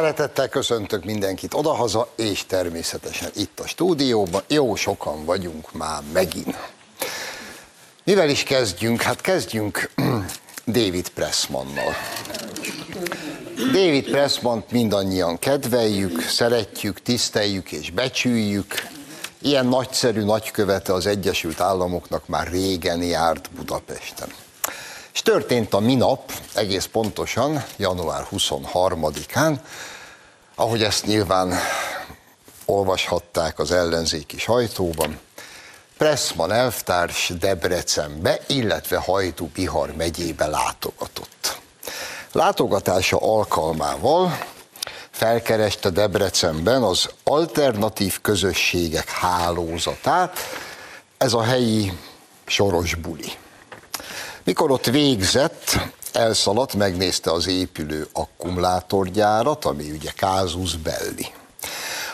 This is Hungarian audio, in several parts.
szeretettel köszöntök mindenkit odahaza, és természetesen itt a stúdióban. Jó sokan vagyunk már megint. Mivel is kezdjünk? Hát kezdjünk David Pressmannal. David Pressmant mindannyian kedveljük, szeretjük, tiszteljük és becsüljük. Ilyen nagyszerű nagykövete az Egyesült Államoknak már régen járt Budapesten. És történt a minap, egész pontosan, január 23-án, ahogy ezt nyilván olvashatták az ellenzéki sajtóban, Pressman elvtárs Debrecenbe, illetve Hajdú Bihar megyébe látogatott. Látogatása alkalmával felkereste Debrecenben az alternatív közösségek hálózatát, ez a helyi soros buli. Mikor ott végzett, elszaladt, megnézte az épülő akkumulátorgyárat, ami ugye Kázus Belli.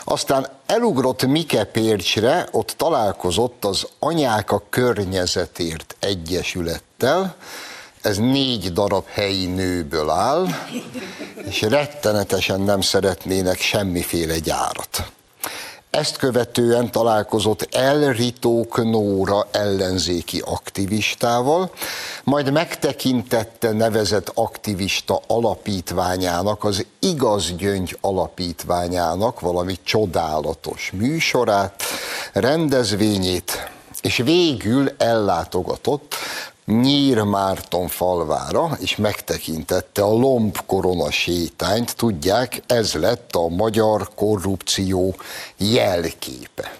Aztán elugrott Mike Pércsre, ott találkozott az Anyák a Környezetért Egyesülettel, ez négy darab helyi nőből áll, és rettenetesen nem szeretnének semmiféle gyárat. Ezt követően találkozott Elritók Nóra ellenzéki aktivistával, majd megtekintette nevezett aktivista alapítványának, az Igaz Gyöngy alapítványának valami csodálatos műsorát, rendezvényét, és végül ellátogatott Nyír Márton falvára, és megtekintette a Lomb korona sétányt, tudják, ez lett a magyar korrupció jelképe.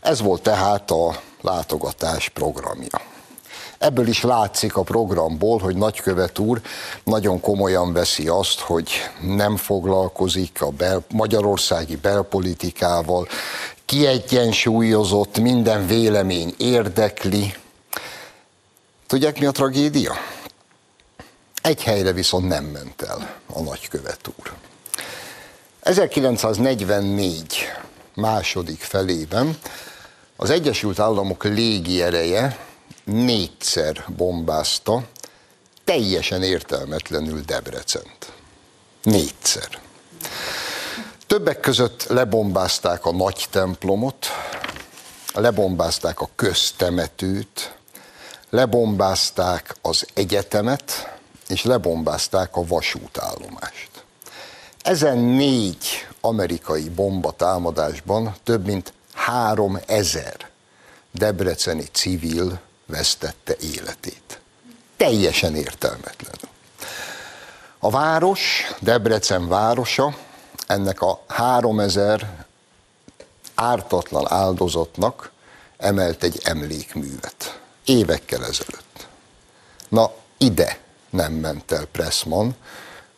Ez volt tehát a látogatás programja. Ebből is látszik a programból, hogy nagykövet úr nagyon komolyan veszi azt, hogy nem foglalkozik a bel, magyarországi belpolitikával, kiegyensúlyozott, minden vélemény érdekli, Tudják, mi a tragédia? Egy helyre viszont nem ment el a nagykövet úr. 1944 második felében az Egyesült Államok légiereje négyszer bombázta teljesen értelmetlenül Debrecent. Négyszer. Többek között lebombázták a nagy templomot, lebombázták a köztemetőt, lebombázták az egyetemet, és lebombázták a vasútállomást. Ezen négy amerikai bombatámadásban több mint három ezer debreceni civil vesztette életét. Teljesen értelmetlenül. A város, Debrecen városa, ennek a három ezer ártatlan áldozatnak emelt egy emlékművet évekkel ezelőtt. Na, ide nem ment el Pressman,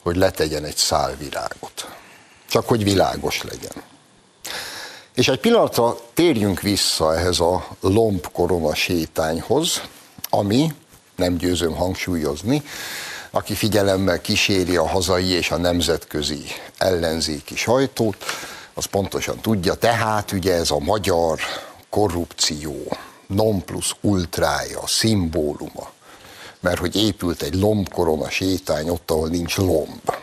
hogy letegyen egy szál virágot. Csak hogy világos legyen. És egy pillanatra térjünk vissza ehhez a lomb korona sétányhoz, ami, nem győzöm hangsúlyozni, aki figyelemmel kíséri a hazai és a nemzetközi ellenzéki sajtót, az pontosan tudja, tehát ugye ez a magyar korrupció, non plus ultrája, szimbóluma, mert hogy épült egy lombkorona sétány ott, ahol nincs lomb.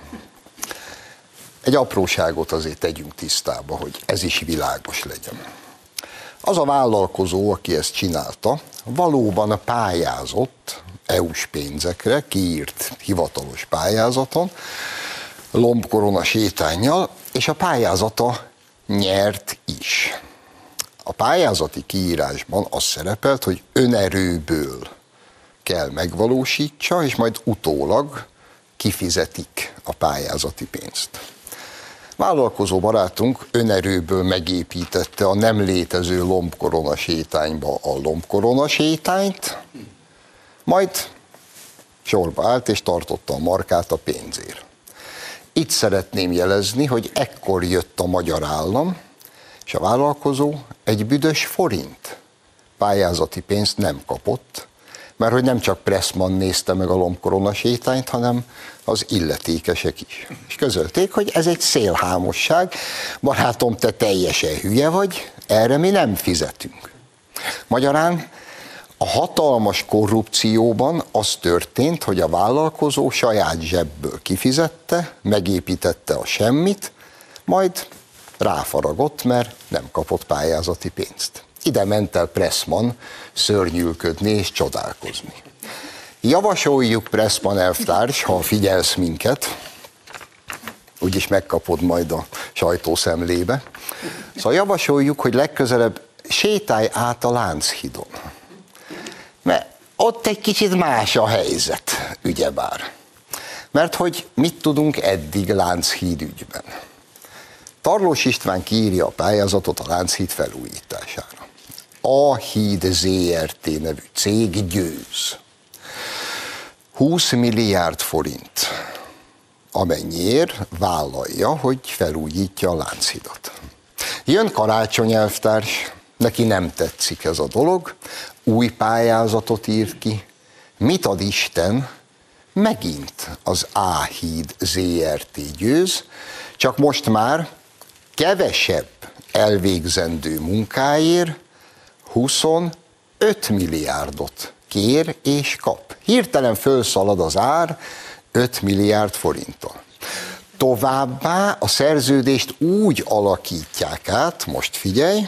Egy apróságot azért tegyünk tisztába, hogy ez is világos legyen. Az a vállalkozó, aki ezt csinálta, valóban pályázott EU-s pénzekre, kiírt hivatalos pályázaton, lombkorona sétányjal, és a pályázata nyert is. A pályázati kiírásban az szerepelt, hogy önerőből kell megvalósítsa, és majd utólag kifizetik a pályázati pénzt. Vállalkozó barátunk önerőből megépítette a nem létező lombkorona sétányba a lombkorona sétányt, majd sorba állt és tartotta a markát a pénzért. Itt szeretném jelezni, hogy ekkor jött a magyar állam, és a vállalkozó egy büdös forint pályázati pénzt nem kapott, mert hogy nem csak Pressman nézte meg a lombkorona sétányt, hanem az illetékesek is. És közölték, hogy ez egy szélhámosság, barátom, te teljesen hülye vagy, erre mi nem fizetünk. Magyarán A hatalmas korrupcióban az történt, hogy a vállalkozó saját zsebből kifizette, megépítette a semmit, majd ráfaragott, mert nem kapott pályázati pénzt. Ide ment el Pressman szörnyűlködni és csodálkozni. Javasoljuk Pressman elvtárs, ha figyelsz minket, úgyis megkapod majd a sajtószemlébe. Szóval javasoljuk, hogy legközelebb sétálj át a Lánchidon. Mert ott egy kicsit más a helyzet, ugyebár. Mert hogy mit tudunk eddig Lánchíd ügyben? Tarlós István kiírja a pályázatot a Lánchíd felújítására. A Híd ZRT nevű cég győz. 20 milliárd forint, amennyiért vállalja, hogy felújítja a Lánchidat. Jön Karácsony elvtárs, neki nem tetszik ez a dolog, új pályázatot írt ki. Mit ad Isten? Megint az A-híd ZRT győz, csak most már kevesebb elvégzendő munkáért 25 milliárdot kér és kap. Hirtelen fölszalad az ár 5 milliárd forinton. Továbbá a szerződést úgy alakítják át, most figyelj,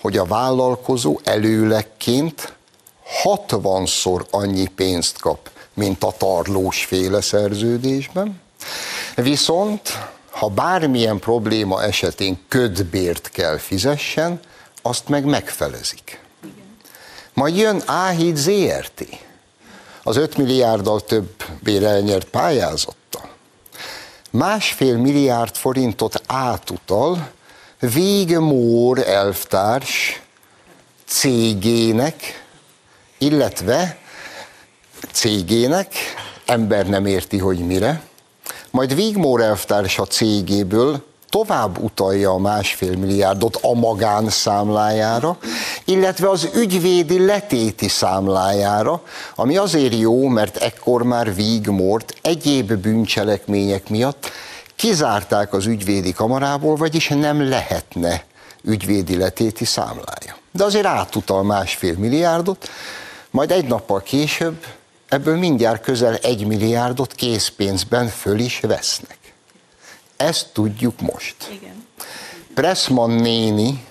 hogy a vállalkozó előlegként 60-szor annyi pénzt kap, mint a tarlós féle szerződésben, viszont ha bármilyen probléma esetén ködbért kell fizessen, azt meg megfelezik. Majd jön Áhíd ZRT, az 5 milliárddal több bérelnyert pályázattal. Másfél milliárd forintot átutal Végmór elvtárs cégének, illetve cégének, ember nem érti, hogy mire, majd Vigmór elvtárs a cégéből tovább utalja a másfél milliárdot a magánszámlájára, illetve az ügyvédi letéti számlájára, ami azért jó, mert ekkor már Vigmort egyéb bűncselekmények miatt kizárták az ügyvédi kamarából, vagyis nem lehetne ügyvédi letéti számlája. De azért átutal másfél milliárdot, majd egy nappal később ebből mindjárt közel egy milliárdot készpénzben föl is vesznek. Ezt tudjuk most. Igen. Pressman néni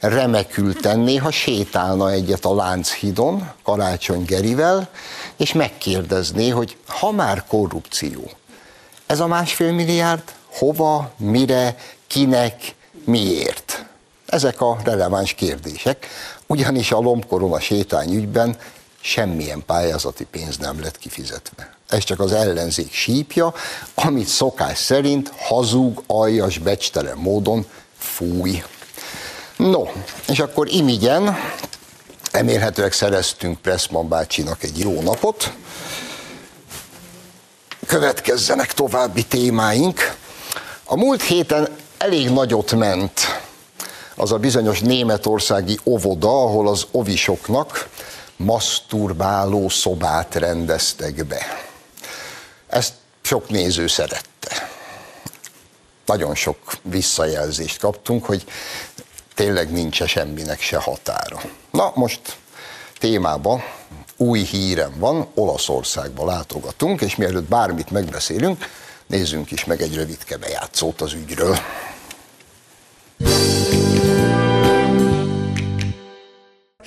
remekül tenné, ha sétálna egyet a Lánchidon Karácsony Gerivel, és megkérdezné, hogy ha már korrupció, ez a másfél milliárd hova, mire, kinek, miért? Ezek a releváns kérdések, ugyanis a lombkorona sétány ügyben semmilyen pályázati pénz nem lett kifizetve. Ez csak az ellenzék sípja, amit szokás szerint hazug, aljas, becstelen módon fúj. No, és akkor imigyen, remélhetőleg szereztünk Pressman bácsinak egy jó napot, következzenek további témáink. A múlt héten elég nagyot ment az a bizonyos németországi ovoda, ahol az ovisoknak maszturbáló szobát rendeztek be. Ezt sok néző szerette. Nagyon sok visszajelzést kaptunk, hogy tényleg nincs -e semminek se határa. Na most témába új hírem van, Olaszországba látogatunk, és mielőtt bármit megbeszélünk, nézzünk is meg egy rövidke bejátszót az ügyről.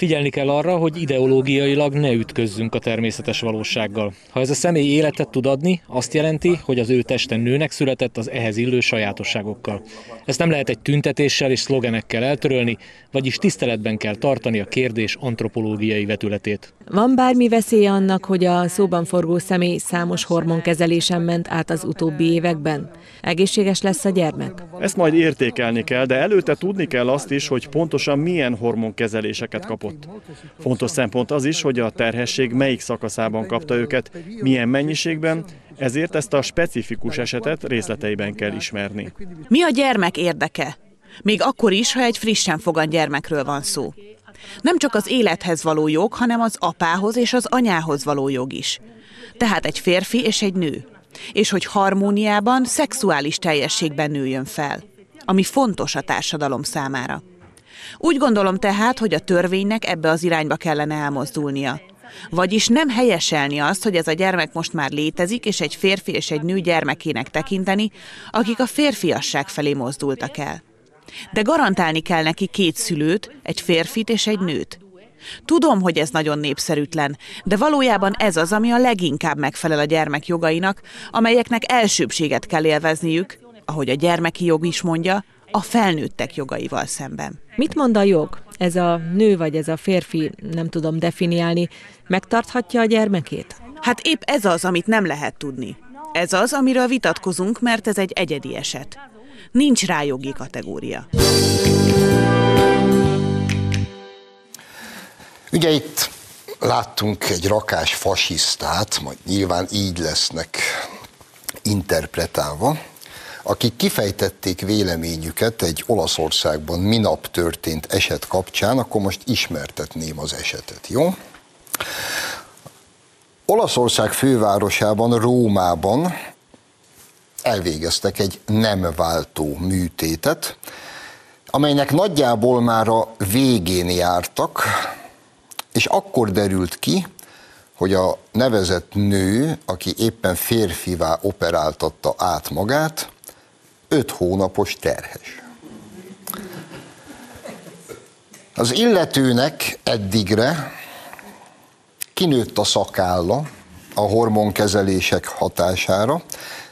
Figyelni kell arra, hogy ideológiailag ne ütközzünk a természetes valósággal. Ha ez a személy életet tud adni, azt jelenti, hogy az ő testen nőnek született az ehhez illő sajátosságokkal. Ezt nem lehet egy tüntetéssel és szlogenekkel eltörölni, vagyis tiszteletben kell tartani a kérdés antropológiai vetületét. Van bármi veszély annak, hogy a szóban forgó személy számos hormonkezelésen ment át az utóbbi években? Egészséges lesz a gyermek? Ezt majd értékelni kell, de előtte tudni kell azt is, hogy pontosan milyen hormonkezeléseket kapott. Fontos szempont az is, hogy a terhesség melyik szakaszában kapta őket, milyen mennyiségben, ezért ezt a specifikus esetet részleteiben kell ismerni. Mi a gyermek érdeke? Még akkor is, ha egy frissen fogant gyermekről van szó. Nem csak az élethez való jog, hanem az apához és az anyához való jog is. Tehát egy férfi és egy nő. És hogy harmóniában, szexuális teljességben nőjön fel. Ami fontos a társadalom számára. Úgy gondolom tehát, hogy a törvénynek ebbe az irányba kellene elmozdulnia. Vagyis nem helyeselni azt, hogy ez a gyermek most már létezik, és egy férfi és egy nő gyermekének tekinteni, akik a férfiasság felé mozdultak el. De garantálni kell neki két szülőt, egy férfit és egy nőt. Tudom, hogy ez nagyon népszerűtlen, de valójában ez az, ami a leginkább megfelel a gyermek jogainak, amelyeknek elsőbséget kell élvezniük, ahogy a gyermeki jog is mondja, a felnőttek jogaival szemben. Mit mond a jog? Ez a nő vagy ez a férfi, nem tudom definiálni, megtarthatja a gyermekét? Hát épp ez az, amit nem lehet tudni. Ez az, amiről vitatkozunk, mert ez egy egyedi eset. Nincs rá jogi kategória. Ugye itt láttunk egy rakás fasisztát, majd nyilván így lesznek interpretálva, akik kifejtették véleményüket egy Olaszországban minap történt eset kapcsán, akkor most ismertetném az esetet, jó? Olaszország fővárosában, Rómában elvégeztek egy nem váltó műtétet, amelynek nagyjából már a végén jártak, és akkor derült ki, hogy a nevezett nő, aki éppen férfivá operáltatta át magát, öt hónapos terhes. Az illetőnek eddigre kinőtt a szakálla a hormonkezelések hatására,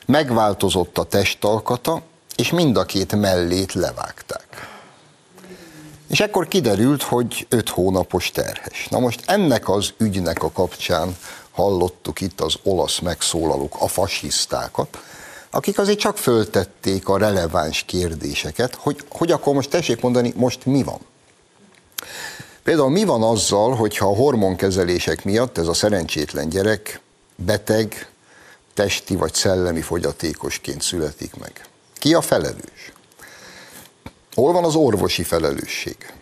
megváltozott a testalkata, és mind a két mellét levágták. És ekkor kiderült, hogy öt hónapos terhes. Na most ennek az ügynek a kapcsán hallottuk itt az olasz megszólalók, a fasisztákat, akik azért csak föltették a releváns kérdéseket, hogy, hogy akkor most tessék mondani, most mi van? Például mi van azzal, hogyha a hormonkezelések miatt ez a szerencsétlen gyerek beteg, testi vagy szellemi fogyatékosként születik meg? Ki a felelős? Hol van az orvosi felelősség?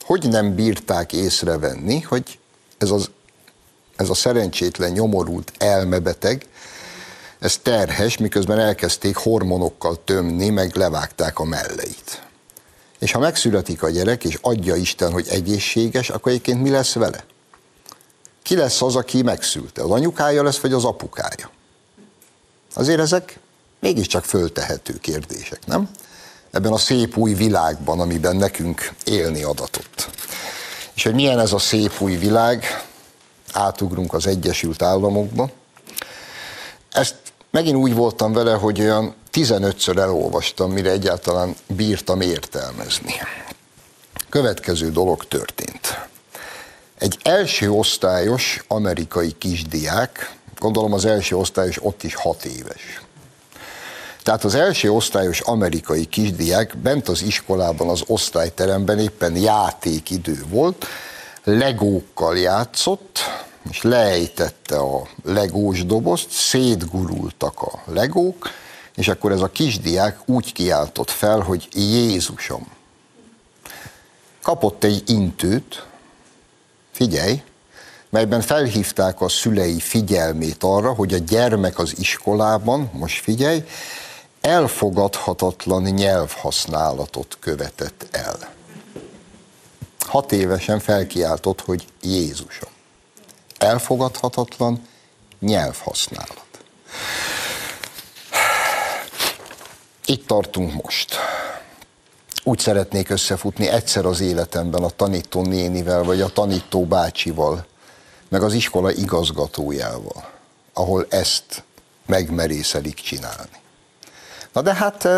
Hogy nem bírták észrevenni, hogy ez, az, ez a szerencsétlen, nyomorult elmebeteg ez terhes, miközben elkezdték hormonokkal tömni, meg levágták a melleit. És ha megszületik a gyerek, és adja Isten, hogy egészséges, akkor egyébként mi lesz vele? Ki lesz az, aki megszülte? Az anyukája lesz, vagy az apukája? Azért ezek mégiscsak föltehető kérdések, nem? Ebben a szép új világban, amiben nekünk élni adatott. És hogy milyen ez a szép új világ, átugrunk az Egyesült Államokba. Ezt megint úgy voltam vele, hogy olyan 15-ször elolvastam, mire egyáltalán bírtam értelmezni. Következő dolog történt. Egy első osztályos amerikai kisdiák, gondolom az első osztályos ott is hat éves. Tehát az első osztályos amerikai kisdiák bent az iskolában, az osztályteremben éppen játékidő volt, legókkal játszott, és lejtette a legós dobozt, szétgurultak a legók, és akkor ez a kisdiák úgy kiáltott fel, hogy Jézusom. Kapott egy intőt, figyelj, melyben felhívták a szülei figyelmét arra, hogy a gyermek az iskolában, most figyelj, elfogadhatatlan nyelvhasználatot követett el. Hat évesen felkiáltott, hogy Jézusom elfogadhatatlan nyelvhasználat. Itt tartunk most. Úgy szeretnék összefutni egyszer az életemben a tanító nénivel, vagy a tanító bácsival, meg az iskola igazgatójával, ahol ezt megmerészelik csinálni. Na de hát,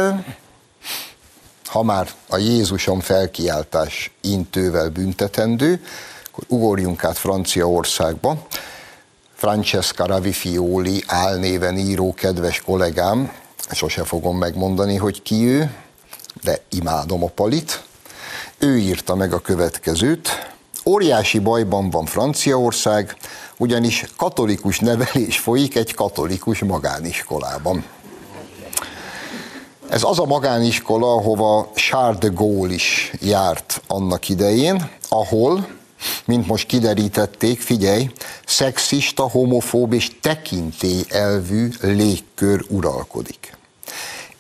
ha már a Jézusom felkiáltás intővel büntetendő, akkor ugorjunk át Franciaországba. Francesca Ravifioli álnéven író kedves kollégám, sose fogom megmondani, hogy ki ő, de imádom a palit. Ő írta meg a következőt. Óriási bajban van Franciaország, ugyanis katolikus nevelés folyik egy katolikus magániskolában. Ez az a magániskola, ahova Charles de Gaulle is járt annak idején, ahol mint most kiderítették, figyelj, szexista, homofób és tekintélyelvű légkör uralkodik.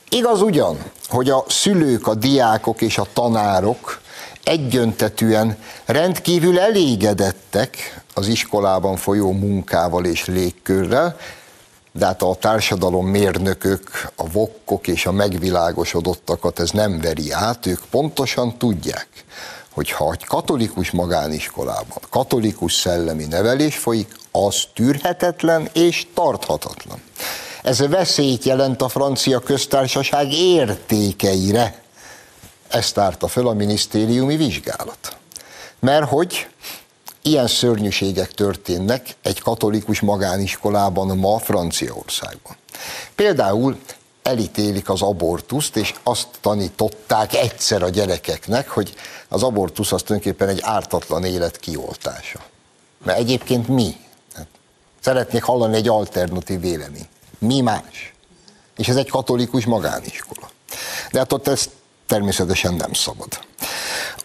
Igaz ugyan, hogy a szülők, a diákok és a tanárok egyöntetűen rendkívül elégedettek az iskolában folyó munkával és légkörrel, de hát a társadalom mérnökök, a vokkok és a megvilágosodottakat ez nem veri át, ők pontosan tudják, hogy ha egy katolikus magániskolában katolikus szellemi nevelés folyik, az tűrhetetlen és tarthatatlan. Ez veszélyt jelent a francia köztársaság értékeire. Ezt tárta föl a minisztériumi vizsgálat. Mert hogy ilyen szörnyűségek történnek egy katolikus magániskolában ma Franciaországban. Például elítélik az abortuszt, és azt tanították egyszer a gyerekeknek, hogy az abortusz az tulajdonképpen egy ártatlan élet kioltása. Mert egyébként mi? Hát, szeretnék hallani egy alternatív véleményt. Mi más? És ez egy katolikus magániskola. De hát ott ezt természetesen nem szabad.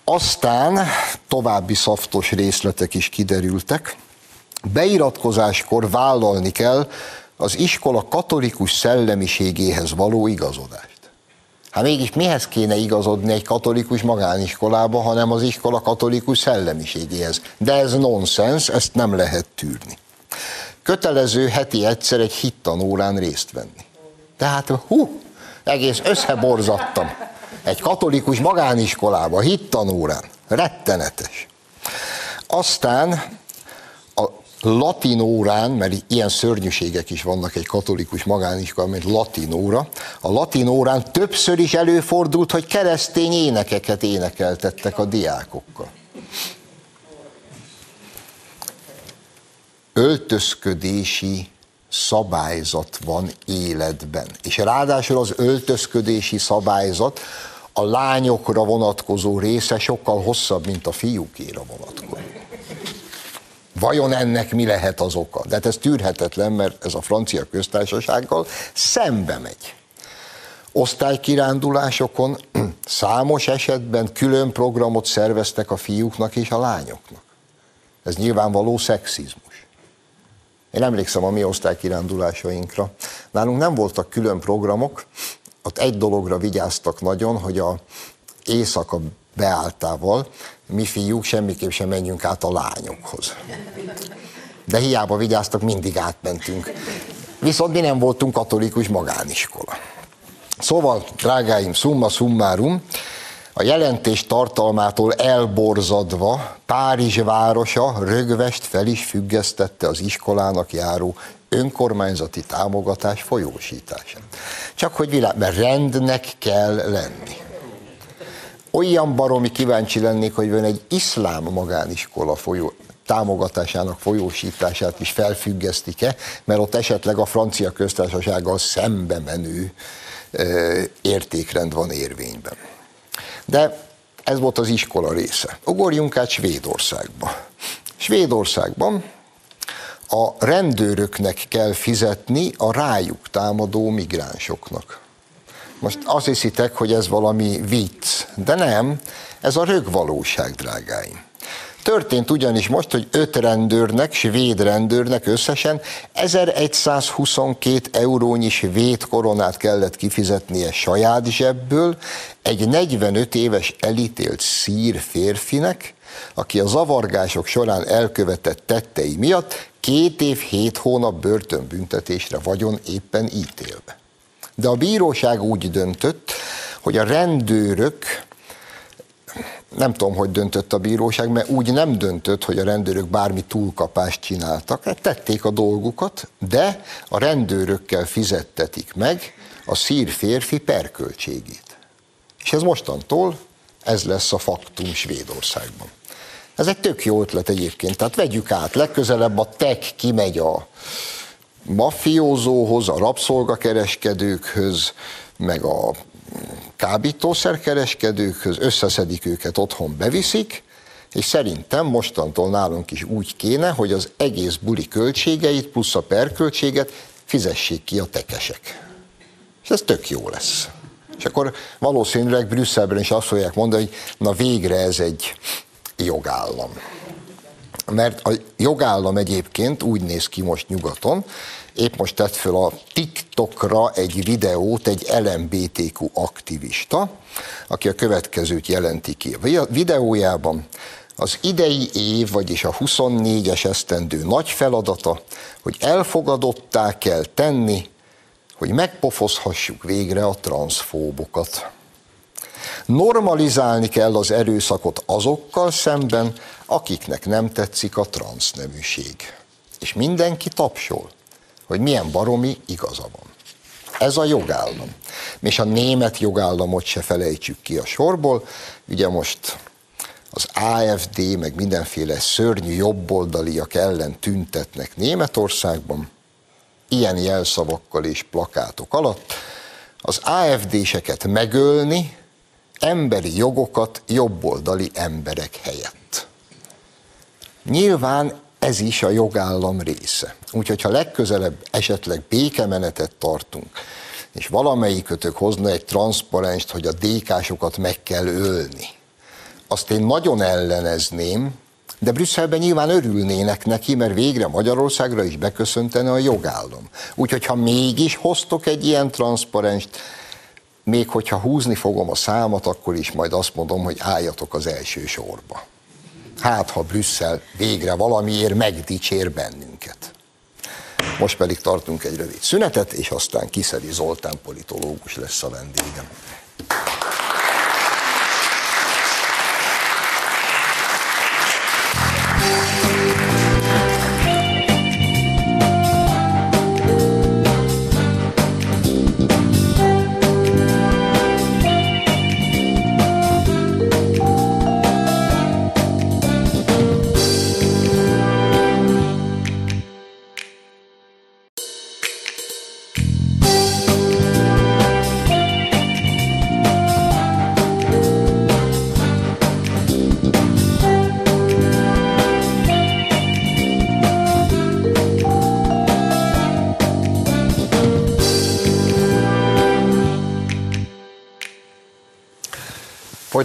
Aztán további szaftos részletek is kiderültek. Beiratkozáskor vállalni kell az iskola katolikus szellemiségéhez való igazodást. Hát mégis mihez kéne igazodni egy katolikus magániskolába, hanem az iskola katolikus szellemiségéhez. De ez nonsens, ezt nem lehet tűrni. Kötelező heti egyszer egy hittanórán részt venni. Tehát hú, egész összeborzattam. Egy katolikus magániskolába, hittanórán. Rettenetes. Aztán a latin órán, mert ilyen szörnyűségek is vannak egy katolikus magániskola, mint latin óra, a latin órán többször is előfordult, hogy keresztény énekeket énekeltettek a diákokkal. Öltözködési szabályzat van életben. És ráadásul az öltözködési szabályzat a lányokra vonatkozó része sokkal hosszabb, mint a fiúkéra vonatkozó. Vajon ennek mi lehet az oka? De hát ez tűrhetetlen, mert ez a francia köztársasággal szembe megy. Osztálykirándulásokon számos esetben külön programot szerveztek a fiúknak és a lányoknak. Ez nyilvánvaló szexizmus. Én emlékszem a mi osztálykirándulásainkra. Nálunk nem voltak külön programok, ott egy dologra vigyáztak nagyon, hogy a éjszaka beálltával mi fiúk semmiképp sem menjünk át a lányokhoz. De hiába vigyáztak, mindig átmentünk. Viszont mi nem voltunk katolikus magániskola. Szóval, drágáim, summa summarum, a jelentés tartalmától elborzadva Párizs városa rögvest fel is függesztette az iskolának járó önkormányzati támogatás folyósítását. Csak hogy világ, mert rendnek kell lenni. Olyan baromi kíváncsi lennék, hogy van egy iszlám magániskola folyó, támogatásának folyósítását is felfüggesztik-e, mert ott esetleg a francia köztársasággal szembe menő értékrend van érvényben. De ez volt az iskola része. Ugorjunk át Svédországba. Svédországban a rendőröknek kell fizetni a rájuk támadó migránsoknak. Most azt hiszitek, hogy ez valami vicc, de nem, ez a rögvalóság, drágáim. Történt ugyanis most, hogy öt rendőrnek, svéd rendőrnek összesen 1122 eurónyi svéd koronát kellett kifizetnie saját zsebből egy 45 éves elítélt szír férfinek, aki a zavargások során elkövetett tettei miatt két év, hét hónap börtönbüntetésre vagyon éppen ítélve. De a bíróság úgy döntött, hogy a rendőrök nem tudom, hogy döntött a bíróság, mert úgy nem döntött, hogy a rendőrök bármi túlkapást csináltak. Tették a dolgukat, de a rendőrökkel fizettetik meg a szír férfi perköltségét. És ez mostantól, ez lesz a faktum Svédországban. Ez egy tök jó ötlet egyébként, tehát vegyük át, legközelebb a tech kimegy a mafiózóhoz, a rabszolgakereskedőkhöz, meg a kábítószerkereskedőkhöz, összeszedik őket, otthon beviszik, és szerintem mostantól nálunk is úgy kéne, hogy az egész buli költségeit plusz a perköltséget fizessék ki a tekesek. És ez tök jó lesz. És akkor valószínűleg Brüsszelben is azt fogják mondani, hogy na végre ez egy jogállam. mert a jogállam egyébként úgy néz ki most nyugaton, épp most tett föl a TikTokra egy videót egy LMBTQ aktivista, aki a következőt jelenti ki. A videójában az idei év, vagyis a 24-es esztendő nagy feladata, hogy elfogadottá kell tenni, hogy megpofozhassuk végre a transzfóbokat. Normalizálni kell az erőszakot azokkal szemben, akiknek nem tetszik a transzneműség. És mindenki tapsol, hogy milyen baromi igaza van. Ez a jogállam. És a német jogállamot se felejtsük ki a sorból. Ugye most az AFD, meg mindenféle szörnyű jobboldaliak ellen tüntetnek Németországban, ilyen jelszavakkal és plakátok alatt, az AFD-seket megölni, emberi jogokat jobboldali emberek helyett. Nyilván ez is a jogállam része. Úgyhogy ha legközelebb esetleg békemenetet tartunk, és valamelyikötök hozna egy transzparenst, hogy a dékásokat meg kell ölni, azt én nagyon ellenezném, de Brüsszelben nyilván örülnének neki, mert végre Magyarországra is beköszöntene a jogállam. Úgyhogy ha mégis hoztok egy ilyen transzparenst, még hogyha húzni fogom a számat, akkor is majd azt mondom, hogy álljatok az első sorba. Hát, ha Brüsszel végre valamiért megdicsér bennünket. Most pedig tartunk egy rövid szünetet, és aztán Kiszeli Zoltán politológus lesz a vendégem.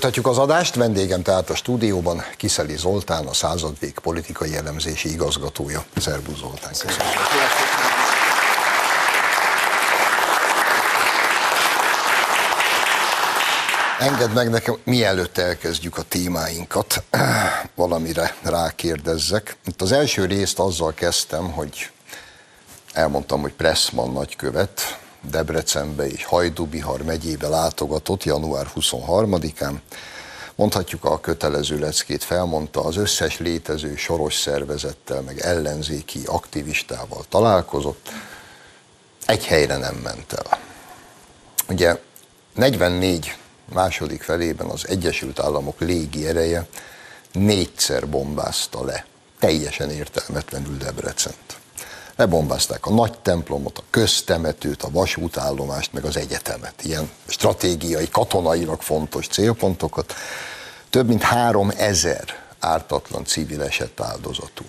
Folytatjuk az adást, vendégem tehát a stúdióban Kiszeli Zoltán, a századvég politikai elemzési igazgatója. Szerbusz Zoltán, köszönöm. Engedd meg nekem, mielőtt elkezdjük a témáinkat, valamire rákérdezzek. Itt az első részt azzal kezdtem, hogy elmondtam, hogy Pressman nagykövet, Debrecenbe és Hajdubihar megyébe látogatott január 23-án. Mondhatjuk a kötelező leckét felmondta, az összes létező soros szervezettel, meg ellenzéki aktivistával találkozott, egy helyre nem ment el. Ugye 44 második felében az Egyesült Államok légi ereje négyszer bombázta le, teljesen értelmetlenül Debrecent. Lebombázták a nagy templomot, a köztemetőt, a vasútállomást, meg az egyetemet. Ilyen stratégiai, katonailag fontos célpontokat. Több mint három ezer ártatlan civil esett áldozatul.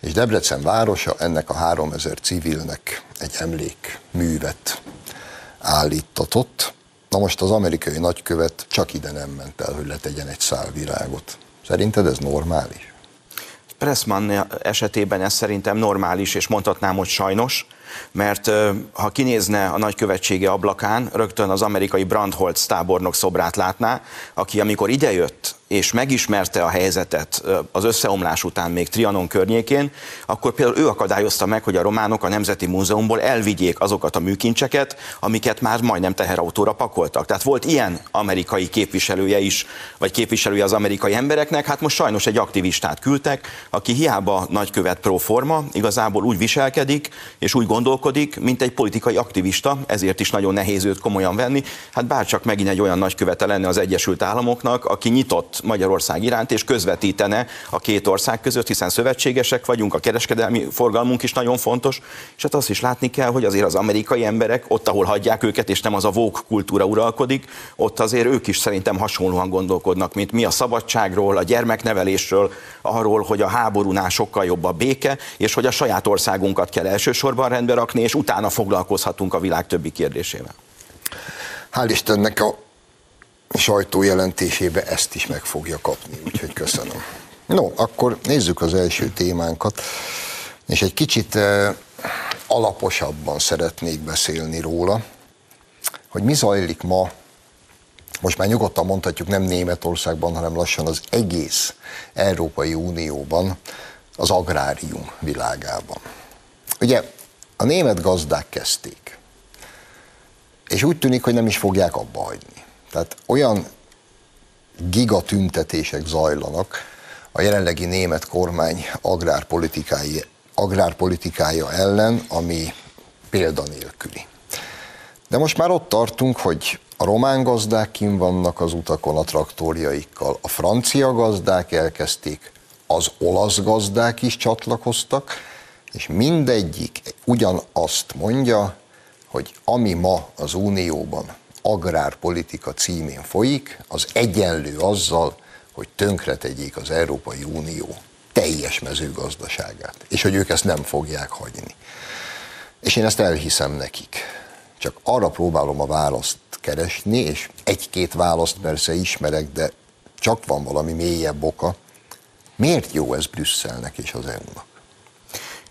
És Debrecen városa ennek a három ezer civilnek egy emlékművet állítatott. Na most az amerikai nagykövet csak ide nem ment el, hogy letegyen egy szálvirágot. Szerinted ez normális? Pressman esetében ez szerintem normális, és mondhatnám, hogy sajnos, mert ha kinézne a nagykövetsége ablakán, rögtön az amerikai Brandholz tábornok szobrát látná, aki amikor idejött és megismerte a helyzetet az összeomlás után még Trianon környékén, akkor például ő akadályozta meg, hogy a románok a Nemzeti Múzeumból elvigyék azokat a műkincseket, amiket már majdnem teherautóra pakoltak. Tehát volt ilyen amerikai képviselője is, vagy képviselője az amerikai embereknek, hát most sajnos egy aktivistát küldtek, aki hiába nagykövet pro forma, igazából úgy viselkedik, és úgy gondolkodik, mint egy politikai aktivista, ezért is nagyon nehéz őt komolyan venni. Hát bárcsak megint egy olyan nagykövete lenne az Egyesült Államoknak, aki nyitott Magyarország iránt, és közvetítene a két ország között, hiszen szövetségesek vagyunk, a kereskedelmi forgalmunk is nagyon fontos, és hát azt is látni kell, hogy azért az amerikai emberek, ott, ahol hagyják őket, és nem az a vók kultúra uralkodik, ott azért ők is szerintem hasonlóan gondolkodnak, mint mi a szabadságról, a gyermeknevelésről, arról, hogy a háborúnál sokkal jobb a béke, és hogy a saját országunkat kell elsősorban rendbe rakni, és utána foglalkozhatunk a világ többi kérdésével. Hál' Istennek a sajtó jelentésébe ezt is meg fogja kapni, úgyhogy köszönöm. No, akkor nézzük az első témánkat, és egy kicsit uh, alaposabban szeretnék beszélni róla, hogy mi zajlik ma, most már nyugodtan mondhatjuk nem Németországban, hanem lassan az egész Európai Unióban, az agrárium világában. Ugye a német gazdák kezdték, és úgy tűnik, hogy nem is fogják abba hagyni. Tehát olyan gigatüntetések zajlanak a jelenlegi német kormány agrárpolitikája, agrárpolitikája ellen, ami példanélküli. De most már ott tartunk, hogy a román gazdák kim vannak az utakon a traktorjaikkal, a francia gazdák elkezdték, az olasz gazdák is csatlakoztak, és mindegyik ugyanazt mondja, hogy ami ma az Unióban agrárpolitika címén folyik, az egyenlő azzal, hogy tönkretegyék az Európai Unió teljes mezőgazdaságát, és hogy ők ezt nem fogják hagyni. És én ezt elhiszem nekik. Csak arra próbálom a választ keresni, és egy-két választ persze ismerek, de csak van valami mélyebb oka. Miért jó ez Brüsszelnek és az EU-nak?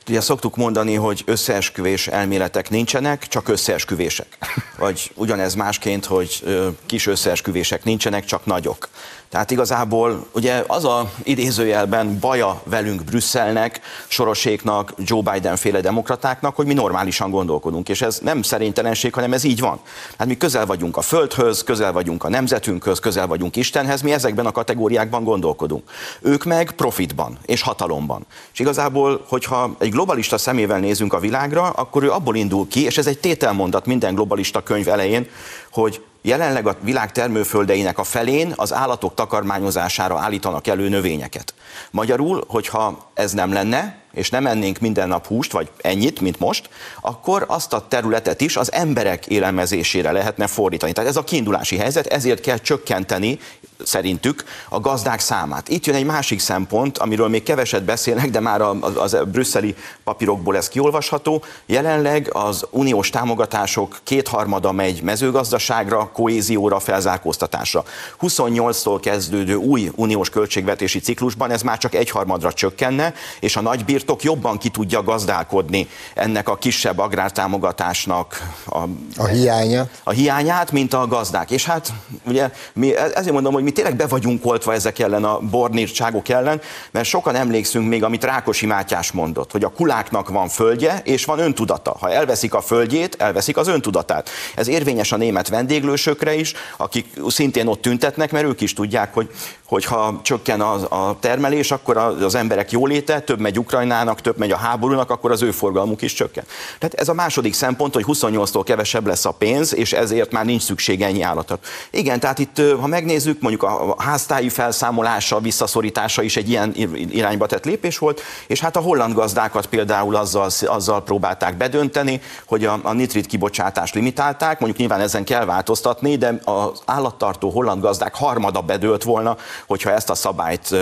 Ugye szoktuk mondani, hogy összeesküvés elméletek nincsenek, csak összeesküvések. Vagy ugyanez másként, hogy kis összeesküvések nincsenek, csak nagyok. Tehát igazából ugye az a idézőjelben baja velünk Brüsszelnek, Soroséknak, Joe Biden féle demokratáknak, hogy mi normálisan gondolkodunk, és ez nem szerintelenség, hanem ez így van. Hát mi közel vagyunk a Földhöz, közel vagyunk a nemzetünkhöz, közel vagyunk Istenhez, mi ezekben a kategóriákban gondolkodunk. Ők meg profitban és hatalomban. És igazából, hogyha egy globalista szemével nézünk a világra, akkor ő abból indul ki, és ez egy tételmondat minden globalista könyv elején, hogy jelenleg a világ termőföldeinek a felén az állatok takarmányozására állítanak elő növényeket. Magyarul, hogyha ez nem lenne, és nem ennénk minden nap húst, vagy ennyit, mint most, akkor azt a területet is az emberek élelmezésére lehetne fordítani. Tehát ez a kiindulási helyzet, ezért kell csökkenteni szerintük a gazdák számát. Itt jön egy másik szempont, amiről még keveset beszélnek, de már az, a brüsszeli papírokból ez kiolvasható. Jelenleg az uniós támogatások kétharmada megy mezőgazdaságra, kohézióra, felzárkóztatásra. 28-tól kezdődő új uniós költségvetési ciklusban ez már csak egyharmadra csökkenne, és a nagy birtok jobban ki tudja gazdálkodni ennek a kisebb agrártámogatásnak a, a hiányát. A hiányát, mint a gazdák. És hát ugye mi e- ezért mondom, hogy mi tényleg be vagyunk oltva ezek ellen a bornírtságok ellen, mert sokan emlékszünk még, amit Rákosi Mátyás mondott, hogy a kuláknak van földje és van öntudata. Ha elveszik a földjét, elveszik az öntudatát. Ez érvényes a német vendéglősökre is, akik szintén ott tüntetnek, mert ők is tudják, hogy hogyha csökken a, a termelés, akkor az emberek jóléte, több megy Ukrajnának, több megy a háborúnak, akkor az ő forgalmuk is csökken. Tehát ez a második szempont, hogy 28-tól kevesebb lesz a pénz, és ezért már nincs szükség ennyi állatot. Igen, tehát itt, ha megnézzük, mondjuk a háztáji felszámolása, visszaszorítása is egy ilyen irányba tett lépés volt, és hát a holland gazdákat például azzal, azzal próbálták bedönteni, hogy a, a nitrit kibocsátást limitálták, mondjuk nyilván ezen kell változtatni, de az állattartó holland gazdák harmada bedőlt volna, hogyha ezt a szabályt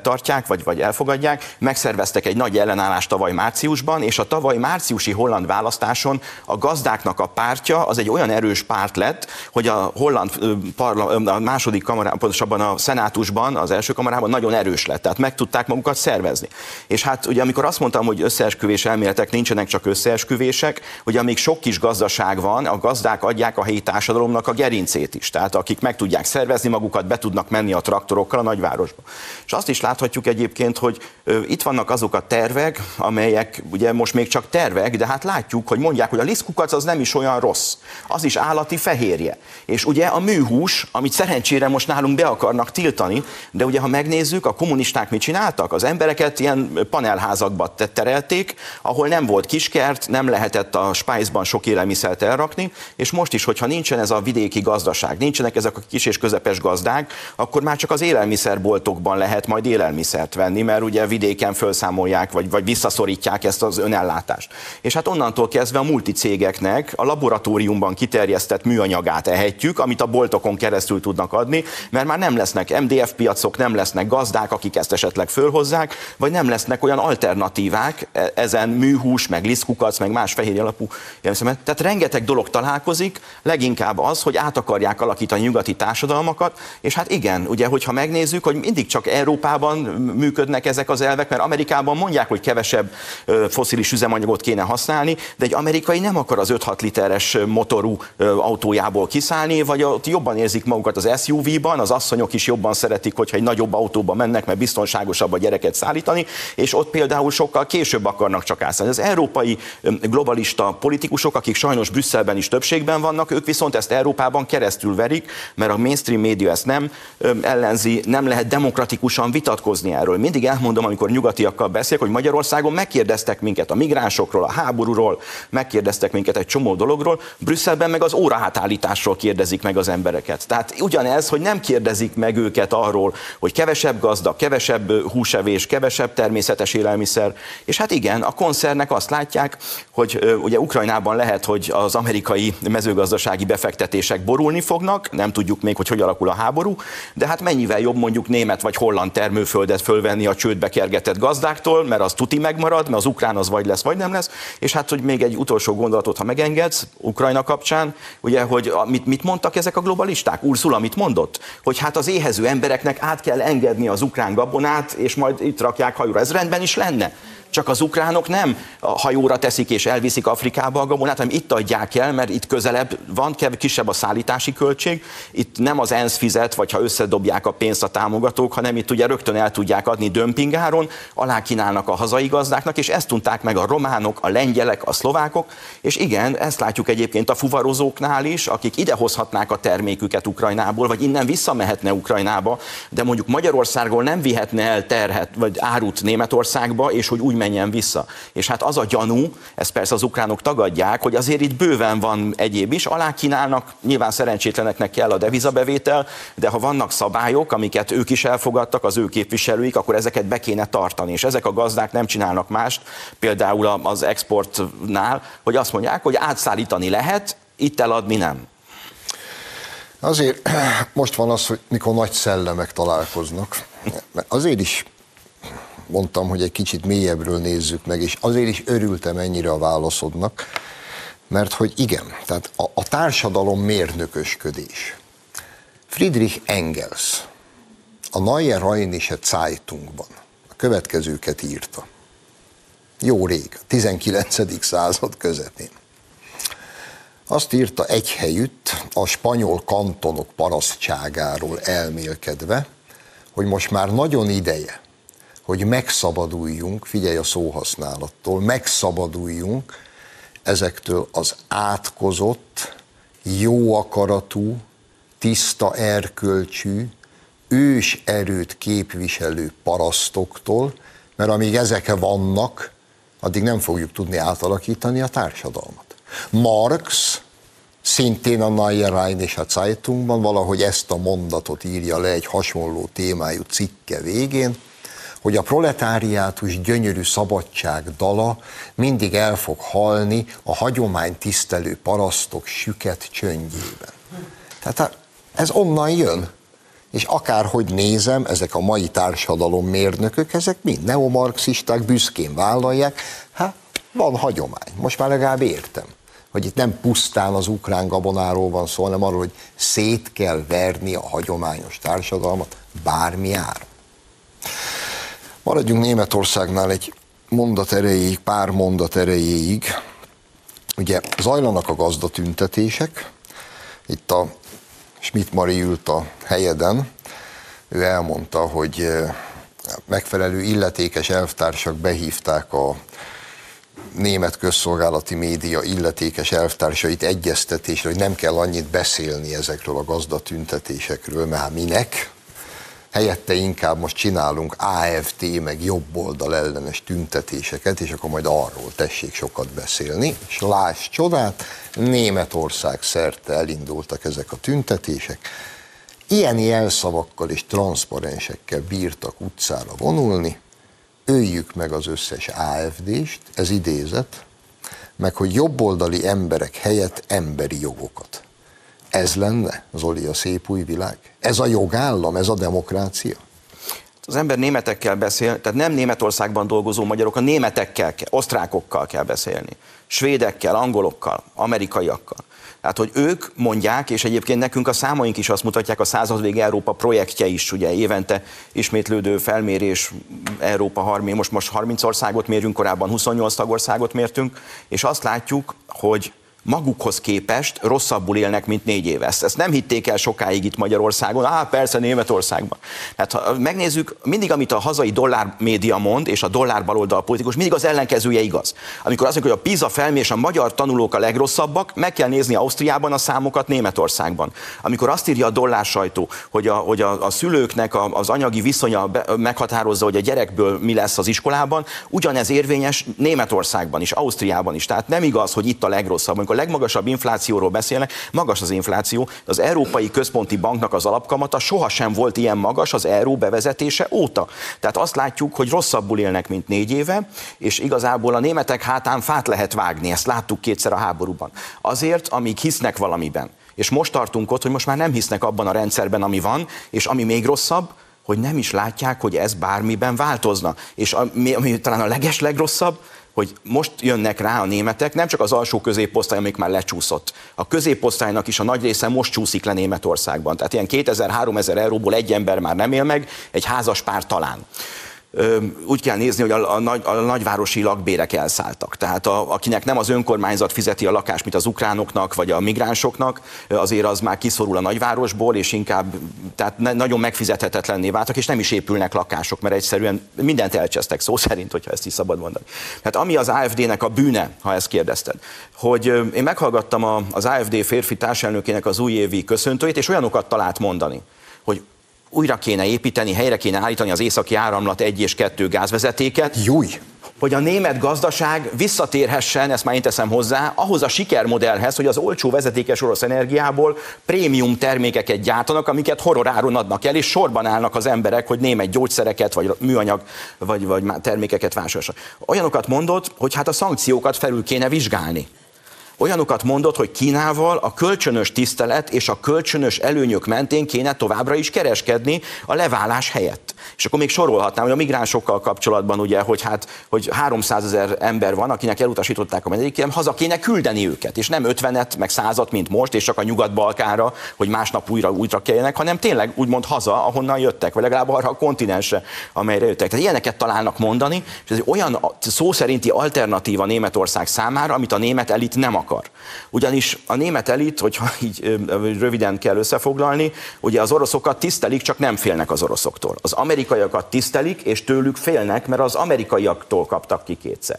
betartják, vagy, vagy elfogadják. Megszerveztek egy nagy ellenállást tavaly márciusban, és a tavaly márciusi holland választáson a gazdáknak a pártja az egy olyan erős párt lett, hogy a holland parla, a második kamarában, pontosabban a szenátusban, az első kamarában nagyon erős lett, tehát meg tudták magukat szervezni. És hát ugye amikor azt mondtam, hogy összeesküvés elméletek nincsenek csak összeesküvések, hogy amíg sok kis gazdaság van, a gazdák adják a helyi társadalomnak a gerincét is. Tehát akik meg tudják szervezni magukat, be tudnak menni a traktor traktorokkal a nagyvárosba. És azt is láthatjuk egyébként, hogy itt vannak azok a tervek, amelyek ugye most még csak tervek, de hát látjuk, hogy mondják, hogy a liszkukac az nem is olyan rossz. Az is állati fehérje. És ugye a műhús, amit szerencsére most nálunk be akarnak tiltani, de ugye ha megnézzük, a kommunisták mit csináltak? Az embereket ilyen panelházakba terelték, ahol nem volt kiskert, nem lehetett a spájzban sok élelmiszert elrakni, és most is, hogyha nincsen ez a vidéki gazdaság, nincsenek ezek a kis és közepes gazdák, akkor már csak az élelmiszerboltokban lehet majd élelmiszert venni, mert ugye vidéken felszámolják vagy, vagy visszaszorítják ezt az önellátást. És hát onnantól kezdve a multicégeknek a laboratóriumban kiterjesztett műanyagát ehetjük, amit a boltokon keresztül tudnak adni, mert már nem lesznek MDF piacok, nem lesznek gazdák, akik ezt esetleg fölhozzák, vagy nem lesznek olyan alternatívák e, ezen műhús, meg liszkukac, meg más fehér alapú Tehát rengeteg dolog találkozik, leginkább az, hogy át akarják alakítani nyugati társadalmakat, és hát igen, ugye, hogyha megnézzük, hogy mindig csak Európában működnek ezek az elvek, mert Amerikában mondják, hogy kevesebb foszilis üzemanyagot kéne használni, de egy amerikai nem akar az 5-6 literes motorú autójából kiszállni, vagy ott jobban érzik magukat az SUV-ban, az asszonyok is jobban szeretik, hogyha egy nagyobb autóba mennek, mert biztonságosabb a gyereket szállítani, és ott például sokkal később akarnak csak ászállni. Az európai globalista politikusok, akik sajnos Brüsszelben is többségben vannak, ők viszont ezt Európában keresztül verik, mert a mainstream média ezt nem ellenzi, nem lehet demokratikusan vitatkozni erről. Mindig elmondom, amikor nyugatiakkal beszélek, hogy Magyarországon megkérdeztek minket a migránsokról, a háborúról, megkérdeztek minket egy csomó dologról, Brüsszelben meg az órahátállításról kérdezik meg az embereket. Tehát ugyanez, hogy nem kérdezik meg őket arról, hogy kevesebb gazda, kevesebb húsevés, kevesebb természetes élelmiszer, és hát igen, a koncernek azt látják, hogy ugye Ukrajnában lehet, hogy az amerikai mezőgazdasági befektetések borulni fognak, nem tudjuk még, hogy hogy alakul a háború, de hát mennyivel jobb mondjuk német vagy holland termőföldet fölvenni a csődbe kergetett gazdáktól, mert az tuti megmarad, mert az ukrán az vagy lesz, vagy nem lesz. És hát, hogy még egy utolsó gondolatot, ha megengedsz, Ukrajna kapcsán, ugye, hogy mit, mit mondtak ezek a globalisták? Ursula mit mondott? Hogy hát az éhező embereknek át kell engedni az ukrán gabonát, és majd itt rakják hajóra. Ez rendben is lenne. Csak az ukránok nem a hajóra teszik és elviszik Afrikába a gabonát, hanem itt adják el, mert itt közelebb van, kisebb a szállítási költség. Itt nem az ENSZ fizet, vagy ha összedobják a pénzt a támogatók, hanem itt ugye rögtön el tudják adni dömpingáron, alá kínálnak a hazai gazdáknak, és ezt tudták meg a románok, a lengyelek, a szlovákok, és igen, ezt látjuk egyébként a fuvarozóknál is, akik idehozhatnák a terméküket Ukrajnából, vagy innen visszamehetne Ukrajnába, de mondjuk Magyarországról nem vihetne el terhet, vagy árut Németországba, és hogy úgy menjen vissza. És hát az a gyanú, ezt persze az ukránok tagadják, hogy azért itt bőven van egyéb is, alá kínálnak, nyilván szerencsétleneknek kell a devizabevétel, de ha vannak szabályok, amiket ők is elfogadtak, az ő képviselőik, akkor ezeket be kéne tartani. És ezek a gazdák nem csinálnak mást, például az exportnál, hogy azt mondják, hogy átszállítani lehet, itt eladni nem. Azért most van az, hogy mikor nagy szellemek találkoznak, azért is mondtam, hogy egy kicsit mélyebbről nézzük meg, és azért is örültem ennyire a válaszodnak, mert hogy igen, tehát a, a társadalom mérnökösködés. Friedrich Engels a Neue Rheinische Zeitungban a következőket írta. Jó rég, 19. század közepén. Azt írta egy helyütt a spanyol kantonok parasztságáról elmélkedve, hogy most már nagyon ideje, hogy megszabaduljunk, figyelj a szóhasználattól, megszabaduljunk ezektől az átkozott, jó akaratú, tiszta erkölcsű, ős erőt képviselő parasztoktól, mert amíg ezek vannak, addig nem fogjuk tudni átalakítani a társadalmat. Marx szintén a Neue Rheinische Zeitungban valahogy ezt a mondatot írja le egy hasonló témájú cikke végén, hogy a proletáriátus gyönyörű szabadság dala mindig el fog halni a hagyomány tisztelő parasztok süket csöndjében. Tehát ez onnan jön. És akárhogy nézem, ezek a mai társadalom mérnökök, ezek mind neomarxisták, büszkén vállalják, hát van hagyomány. Most már legalább értem hogy itt nem pusztán az ukrán gabonáról van szó, hanem arról, hogy szét kell verni a hagyományos társadalmat bármi áron. Maradjunk Németországnál egy mondat erejéig, pár mondat erejéig. Ugye zajlanak a gazdatüntetések, itt a Schmidt Mari ült a helyeden, ő elmondta, hogy eh, megfelelő illetékes elvtársak behívták a német közszolgálati média illetékes elvtársait egyeztetésre, hogy nem kell annyit beszélni ezekről a gazdatüntetésekről, mert hát minek, helyette inkább most csinálunk AFT, meg jobboldal ellenes tüntetéseket, és akkor majd arról tessék sokat beszélni. És láss csodát, Németország szerte elindultak ezek a tüntetések. Ilyen jelszavakkal és transzparensekkel bírtak utcára vonulni, öljük meg az összes AFD-st, ez idézet, meg hogy jobboldali emberek helyett emberi jogokat. Ez lenne, Zoli, a szép új világ? Ez a jogállam, ez a demokrácia? Az ember németekkel beszél, tehát nem Németországban dolgozó magyarok, a németekkel, osztrákokkal kell beszélni, svédekkel, angolokkal, amerikaiakkal. Tehát, hogy ők mondják, és egyébként nekünk a számaink is azt mutatják, a századvég Európa projektje is, ugye évente ismétlődő felmérés, Európa 30, most, most 30 országot mérünk, korábban 28 tagországot mértünk, és azt látjuk, hogy magukhoz képest rosszabbul élnek, mint négy éve. Ezt, nem hitték el sokáig itt Magyarországon, á, persze Németországban. Tehát ha megnézzük, mindig, amit a hazai dollár média mond, és a dollár baloldal politikus, mindig az ellenkezője igaz. Amikor azt mondjuk, hogy a PISA felmérés a magyar tanulók a legrosszabbak, meg kell nézni Ausztriában a számokat Németországban. Amikor azt írja a dollár sajtó, hogy a, hogy a, a szülőknek a, az anyagi viszonya be, meghatározza, hogy a gyerekből mi lesz az iskolában, ugyanez érvényes Németországban is, Ausztriában is. Tehát nem igaz, hogy itt a legrosszabb amikor a legmagasabb inflációról beszélnek, magas az infláció, az Európai Központi Banknak az alapkamata sohasem volt ilyen magas az euró bevezetése óta. Tehát azt látjuk, hogy rosszabbul élnek, mint négy éve, és igazából a németek hátán fát lehet vágni, ezt láttuk kétszer a háborúban. Azért, amíg hisznek valamiben. És most tartunk ott, hogy most már nem hisznek abban a rendszerben, ami van, és ami még rosszabb, hogy nem is látják, hogy ez bármiben változna. És ami, ami talán a leges legrosszabb, hogy most jönnek rá a németek, nem csak az alsó középosztály, amik már lecsúszott. A középosztálynak is a nagy része most csúszik le Németországban. Tehát ilyen 2000-3000 euróból egy ember már nem él meg, egy házas pár talán úgy kell nézni, hogy a, a, nagy, a nagyvárosi lakbérek elszálltak. Tehát a, akinek nem az önkormányzat fizeti a lakást, mint az ukránoknak vagy a migránsoknak, azért az már kiszorul a nagyvárosból, és inkább tehát ne, nagyon megfizethetetlenné váltak, és nem is épülnek lakások, mert egyszerűen mindent elcsesztek szó szerint, hogyha ezt is szabad mondani. Tehát ami az AFD-nek a bűne, ha ezt kérdezted, hogy én meghallgattam a, az AFD férfi társelnökének az újévi köszöntőjét, és olyanokat talált mondani, hogy újra kéne építeni, helyre kéne állítani az északi áramlat egy és kettő gázvezetéket. Júj! hogy a német gazdaság visszatérhessen, ezt már én teszem hozzá, ahhoz a sikermodellhez, hogy az olcsó vezetékes orosz energiából prémium termékeket gyártanak, amiket horroráron adnak el, és sorban állnak az emberek, hogy német gyógyszereket, vagy műanyag, vagy, vagy termékeket vásároljanak. Olyanokat mondott, hogy hát a szankciókat felül kéne vizsgálni olyanokat mondott, hogy Kínával a kölcsönös tisztelet és a kölcsönös előnyök mentén kéne továbbra is kereskedni a leválás helyett. És akkor még sorolhatnám, hogy a migránsokkal kapcsolatban ugye, hogy hát, hogy 300 ezer ember van, akinek elutasították a menedékért, haza kéne küldeni őket, és nem 50-et, meg 100 mint most, és csak a Nyugat-Balkánra, hogy másnap újra újra keljenek, hanem tényleg úgymond haza, ahonnan jöttek, vagy legalább arra a kontinensre, amelyre jöttek. Tehát ilyeneket találnak mondani, és ez egy olyan szó szerinti alternatíva Németország számára, amit a német elit nem akar akar. Ugyanis a német elit, hogyha így röviden kell összefoglalni, ugye az oroszokat tisztelik, csak nem félnek az oroszoktól. Az amerikaiakat tisztelik, és tőlük félnek, mert az amerikaiaktól kaptak ki kétszer.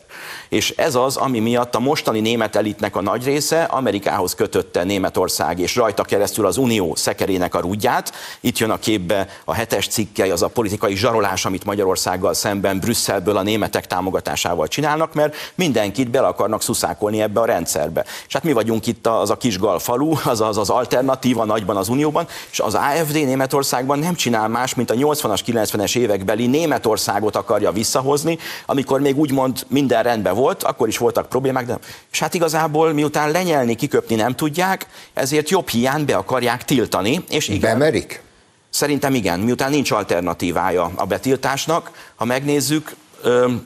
És ez az, ami miatt a mostani német elitnek a nagy része Amerikához kötötte Németország, és rajta keresztül az Unió szekerének a rúdját. Itt jön a képbe a hetes cikkely, az a politikai zsarolás, amit Magyarországgal szemben Brüsszelből a németek támogatásával csinálnak, mert mindenkit bele akarnak szuszákolni ebbe a rendszerbe években. És hát mi vagyunk itt az a kis falu, az az, az alternatíva nagyban az Unióban, és az AFD Németországban nem csinál más, mint a 80-as, 90-es évekbeli Németországot akarja visszahozni, amikor még úgymond minden rendben volt, akkor is voltak problémák, de és hát igazából miután lenyelni, kiköpni nem tudják, ezért jobb hiány be akarják tiltani. És igen, Bemerik? Szerintem igen, miután nincs alternatívája a betiltásnak, ha megnézzük,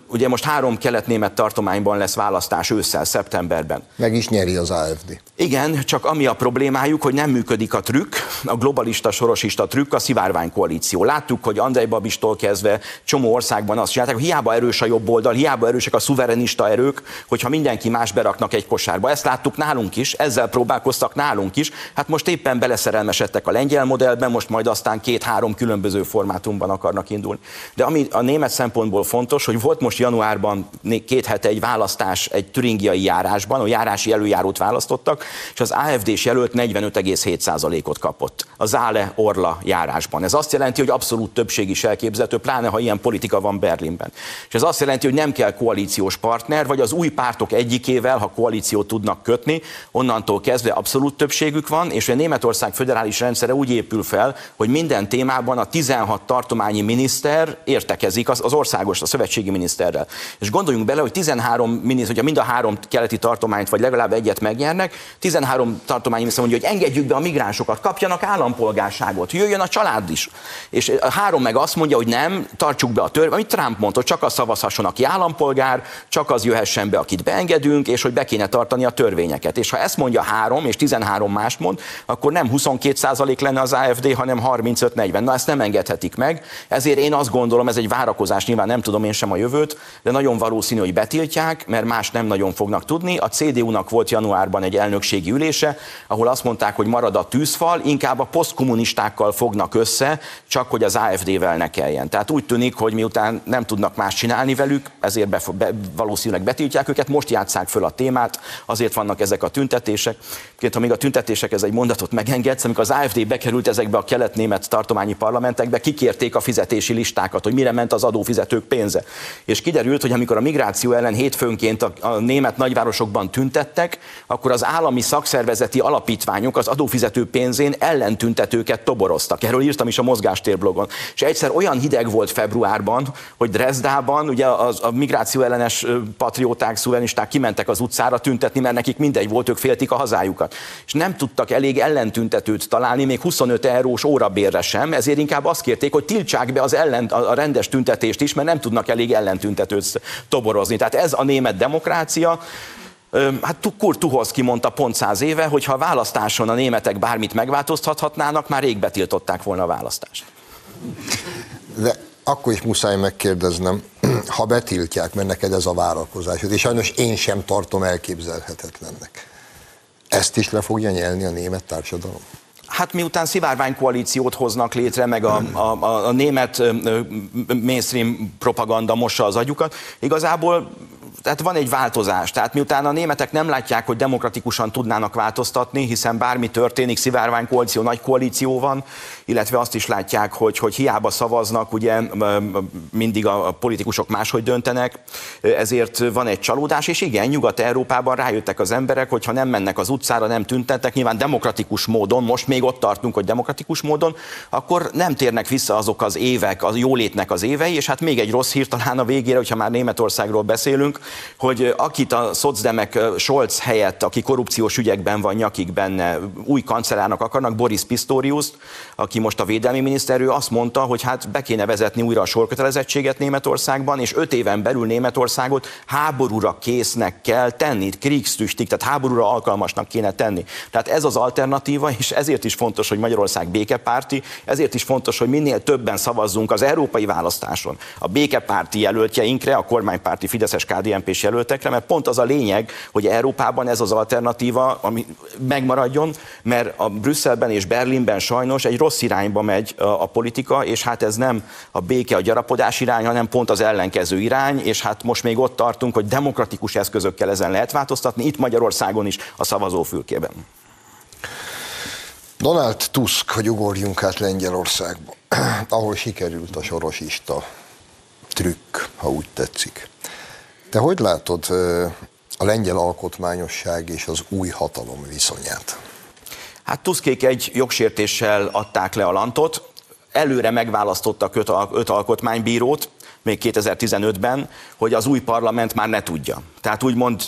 ugye most három kelet-német tartományban lesz választás ősszel, szeptemberben. Meg is nyeri az AFD. Igen, csak ami a problémájuk, hogy nem működik a trükk, a globalista, sorosista trükk, a szivárvány koalíció. Láttuk, hogy Andrej Babistól kezdve csomó országban azt csinálták, hogy hiába erős a jobb oldal, hiába erősek a szuverenista erők, hogyha mindenki más beraknak egy kosárba. Ezt láttuk nálunk is, ezzel próbálkoztak nálunk is. Hát most éppen beleszerelmesedtek a lengyel modellben, most majd aztán két-három különböző formátumban akarnak indulni. De ami a német szempontból fontos, hogy volt most januárban két hete egy választás egy türingiai járásban, a járási előjárót választottak, és az AFD-s jelölt 45,7%-ot kapott a Zále-Orla járásban. Ez azt jelenti, hogy abszolút többség is elképzelhető, pláne ha ilyen politika van Berlinben. És ez azt jelenti, hogy nem kell koalíciós partner, vagy az új pártok egyikével, ha koalíciót tudnak kötni, onnantól kezdve abszolút többségük van, és a Németország föderális rendszere úgy épül fel, hogy minden témában a 16 tartományi miniszter értekezik, az, az országos, a szövetség szövetségi miniszterrel. És gondoljunk bele, hogy 13 miniszter, hogyha mind a három keleti tartományt, vagy legalább egyet megnyernek, 13 tartomány miniszter mondja, hogy engedjük be a migránsokat, kapjanak állampolgárságot, jöjjön a család is. És a három meg azt mondja, hogy nem, tartsuk be a törvényt, amit Trump mondta, csak az szavazhasson, aki állampolgár, csak az jöhessen be, akit beengedünk, és hogy be kéne tartani a törvényeket. És ha ezt mondja három, és 13 mást mond, akkor nem 22% lenne az AFD, hanem 35-40. Na ezt nem engedhetik meg. Ezért én azt gondolom, ez egy várakozás, nyilván nem tudom én sem a jövőt, de nagyon valószínű, hogy betiltják, mert más nem nagyon fognak tudni. A CDU-nak volt januárban egy elnökségi ülése, ahol azt mondták, hogy marad a tűzfal, inkább a posztkommunistákkal fognak össze, csak hogy az AFD-vel ne kelljen. Tehát úgy tűnik, hogy miután nem tudnak más csinálni velük, ezért be, be, valószínűleg betiltják őket, most játszák föl a témát, azért vannak ezek a tüntetések. Két, ha még a tüntetések ez egy mondatot megengedsz, amikor az AFD bekerült ezekbe a kelet-német tartományi parlamentekbe, kikérték a fizetési listákat, hogy mire ment az adófizetők pénze. És kiderült, hogy amikor a migráció ellen hétfőnként a, a német nagyvárosokban tüntettek, akkor az állami szakszervezeti alapítványok az adófizető pénzén ellentüntetőket toboroztak. Erről írtam is a mozgástér blogon. És egyszer olyan hideg volt februárban, hogy Dresdában ugye az, a migráció ellenes patrióták, szuvenisták kimentek az utcára tüntetni, mert nekik mindegy volt, ők féltik a hazájukat. És nem tudtak elég ellentüntetőt találni, még 25 eurós órabérre sem, ezért inkább azt kérték, hogy tiltsák be az ellen, a rendes tüntetést is, mert nem tudnak elég ellentüntetőt toborozni. Tehát ez a német demokrácia. Hát Kurt Tuholszki mondta pont száz éve, hogy ha a választáson a németek bármit megváltoztathatnának, már rég betiltották volna a választást. De akkor is muszáj megkérdeznem, ha betiltják, mert neked ez a várakozás, és sajnos én sem tartom elképzelhetetlennek. Ezt is le fogja nyelni a német társadalom? Hát miután szivárványkoalíciót hoznak létre, meg a, a, a, a német mainstream propaganda mossa az agyukat, igazából tehát van egy változás. Tehát miután a németek nem látják, hogy demokratikusan tudnának változtatni, hiszen bármi történik, szivárvány koalíció, nagy koalíció van, illetve azt is látják, hogy, hogy hiába szavaznak, ugye mindig a politikusok máshogy döntenek, ezért van egy csalódás, és igen, Nyugat-Európában rájöttek az emberek, hogy ha nem mennek az utcára, nem tüntetnek, nyilván demokratikus módon, most még ott tartunk, hogy demokratikus módon, akkor nem térnek vissza azok az évek, a jólétnek az évei, és hát még egy rossz hír talán a végére, hogyha már Németországról beszélünk, hogy akit a szocdemek Scholz helyett, aki korrupciós ügyekben van nyakig benne, új kancellárnak akarnak, Boris Pistorius, aki most a védelmi miniszter, ő azt mondta, hogy hát be kéne vezetni újra a sorkötelezettséget Németországban, és öt éven belül Németországot háborúra késznek kell tenni, kriegstüstig, tehát háborúra alkalmasnak kéne tenni. Tehát ez az alternatíva, és ezért is fontos, hogy Magyarország békepárti, ezért is fontos, hogy minél többen szavazzunk az európai választáson a békepárti jelöltjeinkre, a kormánypárti Fideszes KDNP lp jelöltekre, mert pont az a lényeg, hogy Európában ez az alternatíva ami megmaradjon, mert a Brüsszelben és Berlinben sajnos egy rossz irányba megy a politika, és hát ez nem a béke, a gyarapodás irány, hanem pont az ellenkező irány, és hát most még ott tartunk, hogy demokratikus eszközökkel ezen lehet változtatni, itt Magyarországon is a szavazófülkében. Donald Tusk, hogy ugorjunk át Lengyelországba, ahol sikerült a sorosista trükk, ha úgy tetszik. Te hogy látod a lengyel alkotmányosság és az új hatalom viszonyát? Hát Tuskék egy jogsértéssel adták le a lantot, előre megválasztottak öt, öt alkotmánybírót, még 2015-ben, hogy az új parlament már ne tudja. Tehát úgymond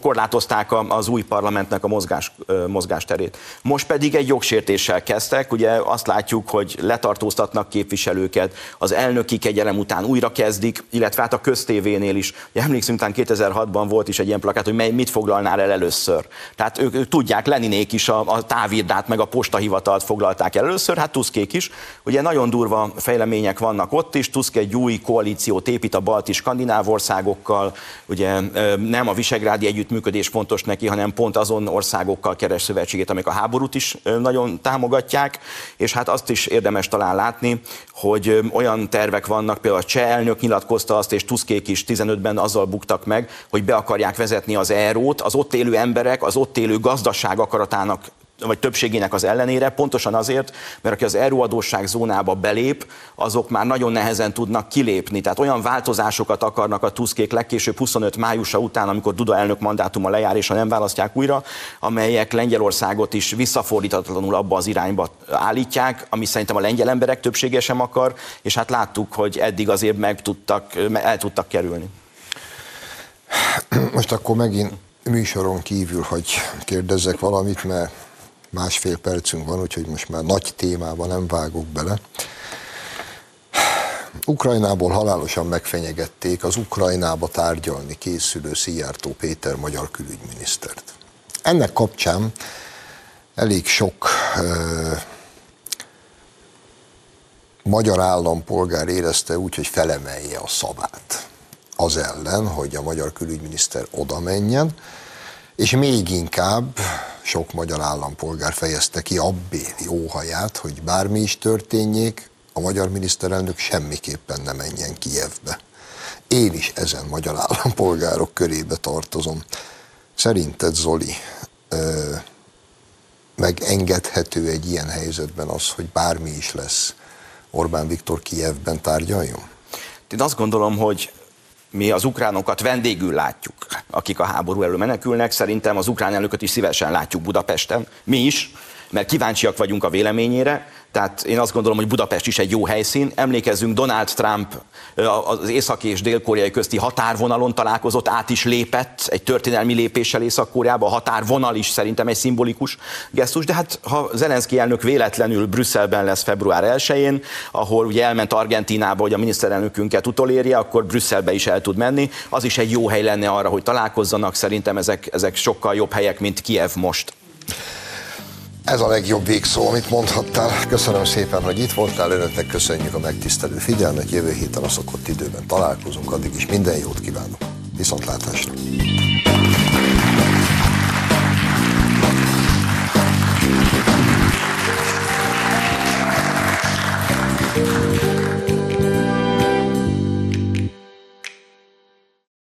korlátozták az új parlamentnek a mozgás, mozgásterét. Most pedig egy jogsértéssel kezdtek, ugye azt látjuk, hogy letartóztatnak képviselőket, az elnöki kegyelem után újra kezdik, illetve hát a köztévénél is. Ugye emlékszünk, után 2006-ban volt is egy ilyen plakát, hogy mely, mit foglalnál el először. Tehát ők, ők tudják, Leninék is a, a távirdát, meg a postahivatalt foglalták el először, hát Tuskék is. Ugye nagyon durva fejlemények vannak ott is, Tusk egy új koalíciót épít a balti skandináv országokkal, ugye nem a visegrádi együttműködés fontos neki, hanem pont azon országokkal keres szövetségét, amik a háborút is nagyon támogatják, és hát azt is érdemes talán látni, hogy olyan tervek vannak, például a cseh elnök nyilatkozta azt, és Tuskék is 15-ben azzal buktak meg, hogy be akarják vezetni az eurót, az ott élő emberek, az ott élő gazdaság akaratának vagy többségének az ellenére, pontosan azért, mert aki az EU adósság zónába belép, azok már nagyon nehezen tudnak kilépni. Tehát olyan változásokat akarnak a Tuskék legkésőbb 25 májusa után, amikor Duda elnök mandátuma lejár, és ha nem választják újra, amelyek Lengyelországot is visszafordítatlanul abba az irányba állítják, ami szerintem a lengyel emberek többsége sem akar, és hát láttuk, hogy eddig azért meg tudtak, el tudtak kerülni. Most akkor megint műsoron kívül, hogy kérdezzek valamit, mert másfél percünk van, úgyhogy most már nagy témába nem vágok bele. Ukrajnából halálosan megfenyegették az Ukrajnába tárgyalni készülő Szijjártó Péter magyar külügyminisztert. Ennek kapcsán elég sok ö, magyar állampolgár érezte úgy, hogy felemelje a szavát az ellen, hogy a magyar külügyminiszter oda menjen, és még inkább sok magyar állampolgár fejezte ki abbéli óhaját, hogy bármi is történjék, a magyar miniszterelnök semmiképpen ne menjen Kijevbe. Én is ezen magyar állampolgárok körébe tartozom. Szerinted, Zoli, ö, megengedhető egy ilyen helyzetben az, hogy bármi is lesz, Orbán Viktor Kijevben tárgyaljon? Én azt gondolom, hogy mi az ukránokat vendégül látjuk, akik a háború elől menekülnek. Szerintem az ukrán elnököt is szívesen látjuk Budapesten, mi is, mert kíváncsiak vagyunk a véleményére, tehát én azt gondolom, hogy Budapest is egy jó helyszín. Emlékezzünk, Donald Trump az észak és dél-koreai közti határvonalon találkozott, át is lépett egy történelmi lépéssel Észak-Koreába. A határvonal is szerintem egy szimbolikus gesztus, de hát ha Zelenszky elnök véletlenül Brüsszelben lesz február 1-én, ahol ugye elment Argentinába, hogy a miniszterelnökünket utolérje, akkor Brüsszelbe is el tud menni. Az is egy jó hely lenne arra, hogy találkozzanak. Szerintem ezek, ezek sokkal jobb helyek, mint Kiev most. Ez a legjobb végszó, amit mondhattál. Köszönöm szépen, hogy itt voltál. Önöknek köszönjük a megtisztelő figyelmet. Jövő héten a szokott időben találkozunk. Addig is minden jót kívánok. Viszontlátásra!